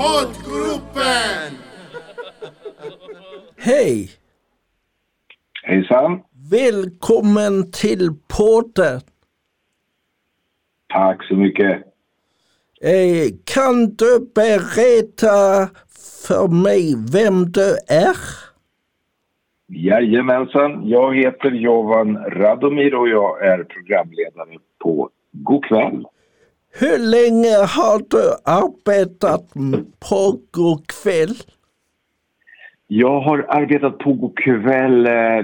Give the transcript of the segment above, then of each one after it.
Poddgruppen! Hej! Hejsan! Välkommen till podden! Tack så mycket! Eh, kan du berätta för mig vem du är? Jajamensan, jag heter Jovan Radomir och jag är programledare på Go'kväll. Hur länge har du arbetat på Go'kväll? Jag har arbetat på Go'kväll,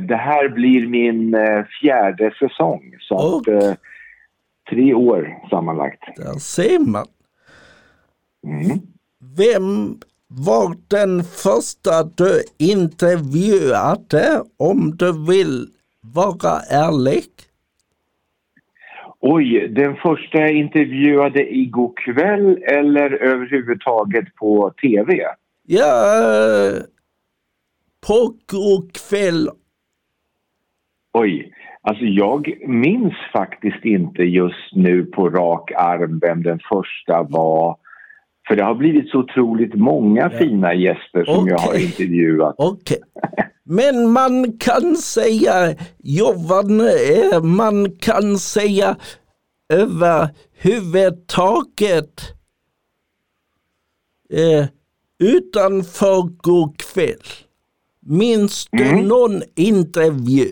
det här blir min eh, fjärde säsong. Så att, Och? eh, tre år sammanlagt. Där ser man. Mm. Vem var den första du intervjuade om du vill vara ärlig? Oj, den första jag intervjuade i Go'kväll eller överhuvudtaget på TV? Ja, på Go'kväll. Oj, alltså jag minns faktiskt inte just nu på rak arm vem den första var. För det har blivit så otroligt många fina gäster som jag har intervjuat. Okej. Men man kan säga, Jovan, eh, man kan säga överhuvudtaget eh, utanför Go'kväll. Minns du Mm. någon intervju?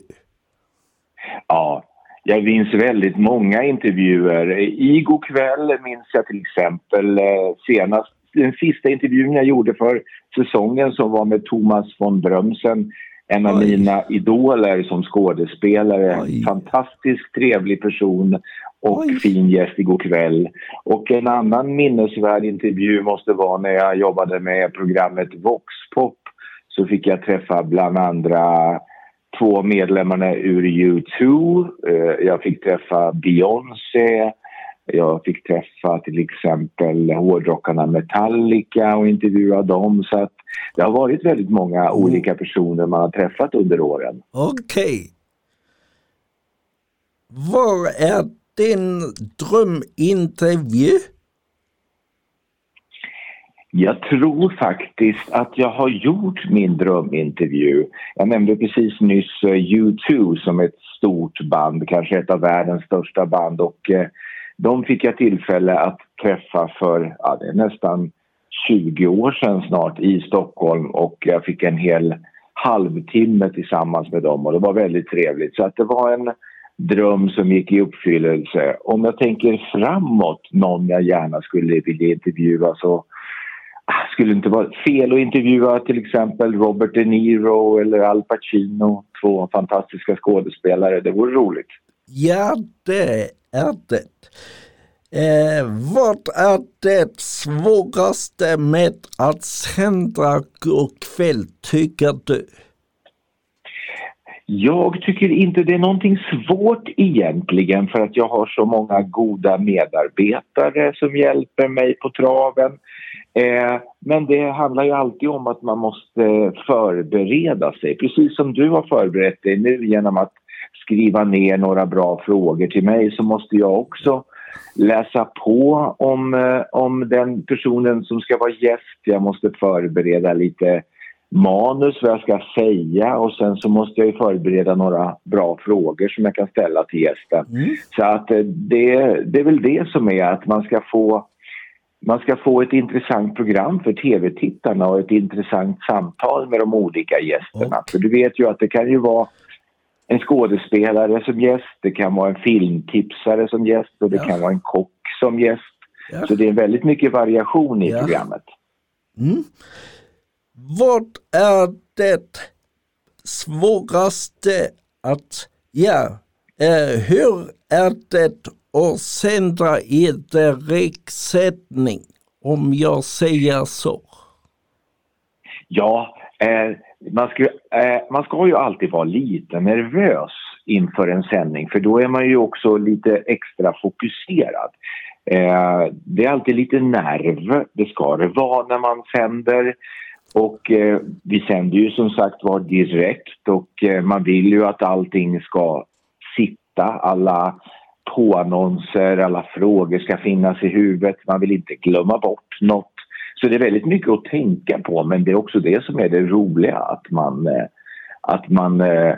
Ja, jag minns väldigt många intervjuer. I Go'kväll minns jag till exempel eh, senast den sista intervjun jag gjorde för säsongen som var med Thomas von Brömsen. En av Oj. mina idoler som skådespelare. Oj. Fantastiskt trevlig person och Oj. fin gäst i Go'kväll. Och en annan minnesvärd intervju måste vara när jag jobbade med programmet Voxpop. Så fick jag träffa bland andra två medlemmarna ur U2. Eh, Jag fick träffa Beyoncé. Jag fick träffa till exempel hårdrockarna Metallica och intervjua dem. Så att det har varit väldigt många olika personer man har träffat under åren. Okej. Vad är din drömintervju? Jag tror faktiskt att jag har gjort min drömintervju. Jag nämnde precis nyss eh, U2 som ett stort band, kanske ett av världens största band. Och eh, de fick jag tillfälle att träffa för ja, det är nästan 20 år sedan snart i Stockholm och jag fick en hel halvtimme tillsammans med dem och det var väldigt trevligt. Så att det var en dröm som gick i uppfyllelse. Om jag tänker framåt, någon jag gärna skulle vilja intervjua så skulle inte vara fel att intervjua till exempel Robert De Niro eller Al Pacino, två fantastiska skådespelare. Det vore roligt. Ja, det är det. Eh, vad är det svåraste med att sända kväll tycker du? Jag tycker inte det är någonting svårt egentligen för att jag har så många goda medarbetare som hjälper mig på traven. Eh, men det handlar ju alltid om att man måste förbereda sig, precis som du har förberett dig nu genom att skriva ner några bra frågor till mig så måste jag också läsa på om, eh, om den personen som ska vara gäst. Jag måste förbereda lite manus, vad jag ska säga och sen så måste jag ju förbereda några bra frågor som jag kan ställa till gästen. Mm. Så att eh, det, det är väl det som är att man ska få man ska få ett intressant program för tv-tittarna och ett intressant samtal med de olika gästerna. Och- För du vet ju att det kan ju vara en skådespelare som gäst, det kan vara en filmtipsare som gäst och det Ja. kan vara en kock som gäst. Ja. Så det är väldigt mycket variation i Ja. programmet. Mm. Vad är det svåraste att, ja, eh, hur är det och sända i direktsändning om jag säger så? Ja, eh, man, ska, eh, man ska ju alltid vara lite nervös inför en sändning för då är man ju också lite extra fokuserad. Eh, det är alltid lite nerv, det ska det vara när man sänder. Och eh, vi sänder ju som sagt var direkt och eh, man vill ju att allting ska sitta, alla påannonser, alla frågor ska finnas i huvudet. Man vill inte glömma bort något. Så det är väldigt mycket att tänka på men det är också det som är det roliga att man, eh, att man eh,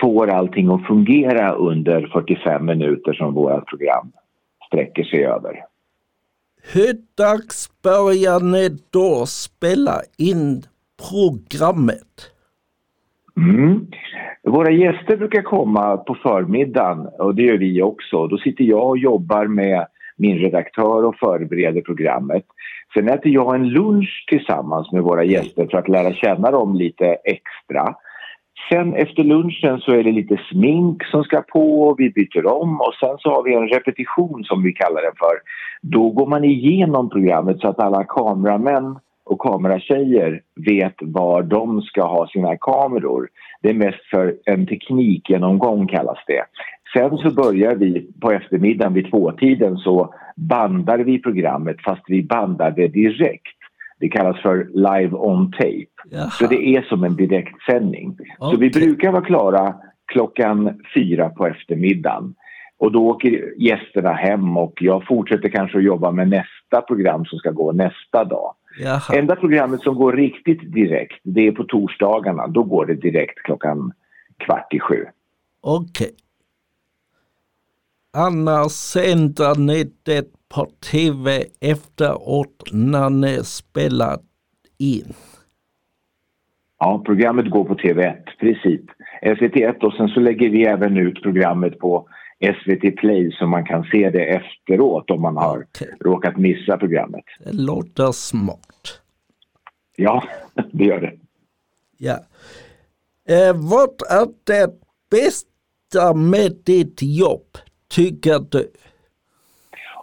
får allting att fungera under 45 minuter som vårt program sträcker sig över. Hur dags börjar ni då spela in programmet? Mm. Våra gäster brukar komma på förmiddagen och det gör vi också. Då sitter jag och jobbar med min redaktör och förbereder programmet. Sen äter jag en lunch tillsammans med våra gäster för att lära känna dem lite extra. Sen efter lunchen så är det lite smink som ska på, vi byter om och sen så har vi en repetition som vi kallar den för. Då går man igenom programmet så att alla kameramän och kameratjejer vet var de ska ha sina kameror. Det är mest för en teknikgenomgång kallas det. Sen så börjar vi på eftermiddagen vid tvåtiden så bandar vi programmet fast vi bandar det direkt. Det kallas för live on tape. Jaha. Så det är som en direktsändning. Okay. Så vi brukar vara klara klockan fyra på eftermiddagen. Och då åker gästerna hem och jag fortsätter kanske att jobba med nästa program som ska gå nästa dag. Jaha. Enda programmet som går riktigt direkt det är på torsdagarna. Då går det direkt klockan kvart i sju. Okej. Okay. Annars sänder ni det på tv efteråt när ni spelar in? Ja, programmet går på TV1, precis. SVT1 och sen så lägger vi även ut programmet på SVT Play så man kan se det efteråt om man har okay. råkat missa programmet. Det låter smart. Ja, det gör det. Ja. Eh, vad är det bästa med ditt jobb, tycker du?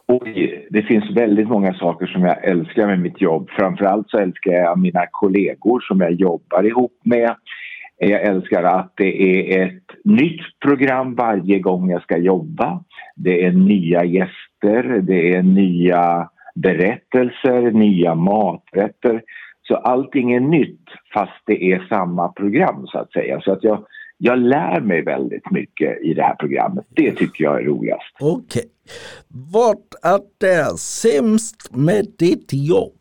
Oj, det finns väldigt många saker som jag älskar med mitt jobb. Framförallt så älskar jag mina kollegor som jag jobbar ihop med. Jag älskar att det är ett nytt program varje gång jag ska jobba. Det är nya gäster, det är nya berättelser, nya maträtter. Så allting är nytt fast det är samma program så att säga. Så att jag, jag lär mig väldigt mycket i det här programmet. Det tycker jag är roligast. Okej. Okay. Vad är det sämst med ditt jobb?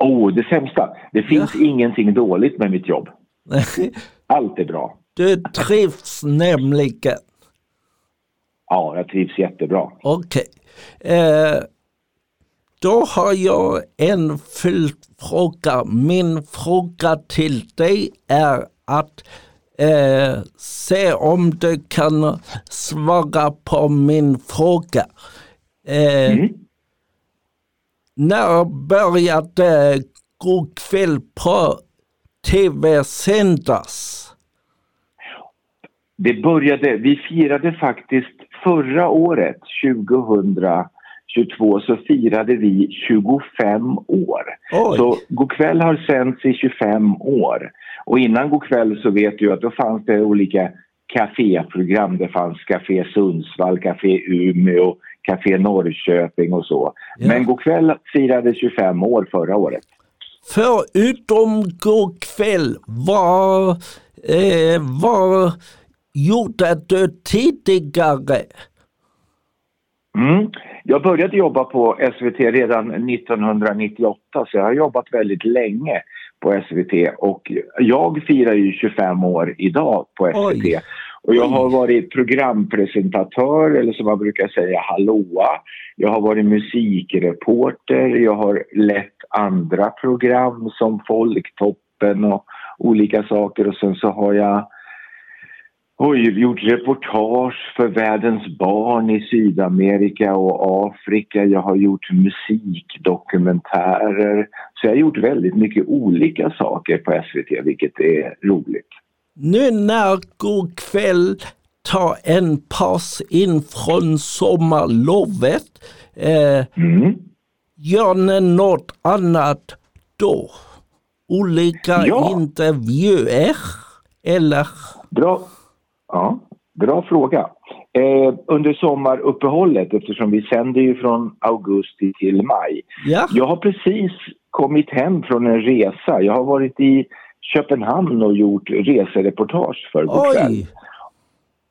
Oh, det sämsta? Det finns ja. ingenting dåligt med mitt jobb. Allt är bra. Du trivs nämligen? Ja, jag trivs jättebra. Okej. Okay. Eh, då har jag en följdfråga. Min fråga till dig är att eh, se om du kan svara på min fråga. Eh, mm. När började God kväll på tv sändas? Det började, vi firade faktiskt förra året, 2022, så firade vi 25 år. Oj. Så Godkväll har sänts i 25 år. Och innan Godkväll så vet du att då fanns det olika kaféprogram. Det fanns Café Sundsvall, Café Umeå, Café Norrköping och så. Ja. Men Godkväll firade 25 år förra året. Förutom Godkväll, vad, eh, vad gjorde du tidigare? Mm. Jag började jobba på SVT redan 1998 så jag har jobbat väldigt länge på SVT och jag firar ju 25 år idag på SVT. Oj. Och jag har varit programpresentatör, eller som man brukar säga, hallåa. Jag har varit musikreporter, jag har lett andra program som Folktoppen och olika saker och sen så har jag Oj, gjort reportage för världens barn i Sydamerika och Afrika. Jag har gjort musikdokumentärer. Så jag har gjort väldigt mycket olika saker på SVT, vilket är roligt. Nu när God kväll tar en paus in från sommarlovet, eh, mm. gör ni något annat då? Olika ja. intervjuer eller? Bra. Ja, bra fråga. Eh, under sommaruppehållet, eftersom vi sänder ju från augusti till maj. Ja. Jag har precis kommit hem från en resa. Jag har varit i Köpenhamn och gjort resereportage för Go'kväll.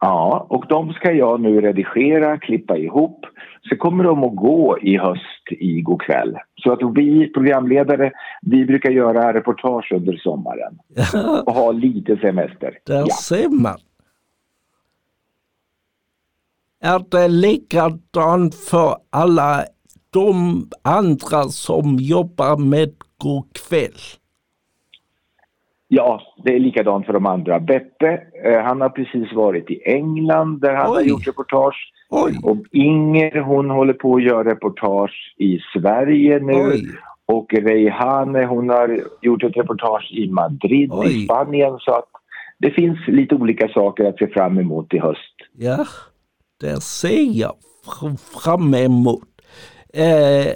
Ja, och de ska jag nu redigera, klippa ihop. Så kommer de att gå i höst i god kväll. Så att vi programledare, vi brukar göra reportage under sommaren. Och ha lite semester. Där Ja. ser man. Är det likadant för alla de andra som jobbar med God kväll? Ja, det är likadant för de andra. Beppe, eh, han har precis varit i England där han har Oj. gjort reportage. Oj, Och Inger, hon håller på att göra reportage i Sverige nu. oj, Och Reyhane, hon har gjort ett reportage i Madrid Oj. i Spanien. Så att det finns lite olika saker att se fram emot i höst. ja, det ser jag fr- fram emot. Eh,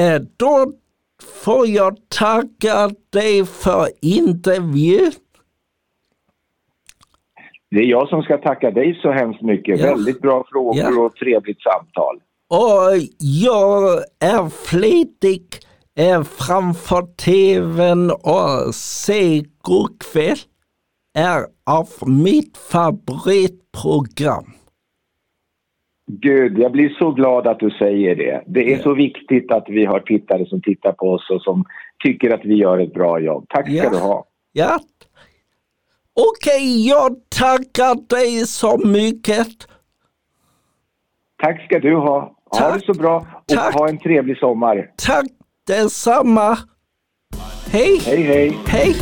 eh, då får jag tacka dig för intervjun. Det är jag som ska tacka dig så hemskt mycket. Ja. Väldigt bra frågor Ja. och trevligt samtal. Och jag är flitig eh, framför tvn och se God kväll är av mitt favoritprogram. Gud, jag blir så glad att du säger det. Det är Ja. så viktigt att vi har tittare som tittar på oss och som tycker att vi gör ett bra jobb. Tack ska Ja. du ha. Ja. Okej, jag tackar dig så mycket. Tack ska du ha. Ha Tack. det så bra och Tack. ha en trevlig sommar. Tack detsamma. Hej, Hej, hej. hej.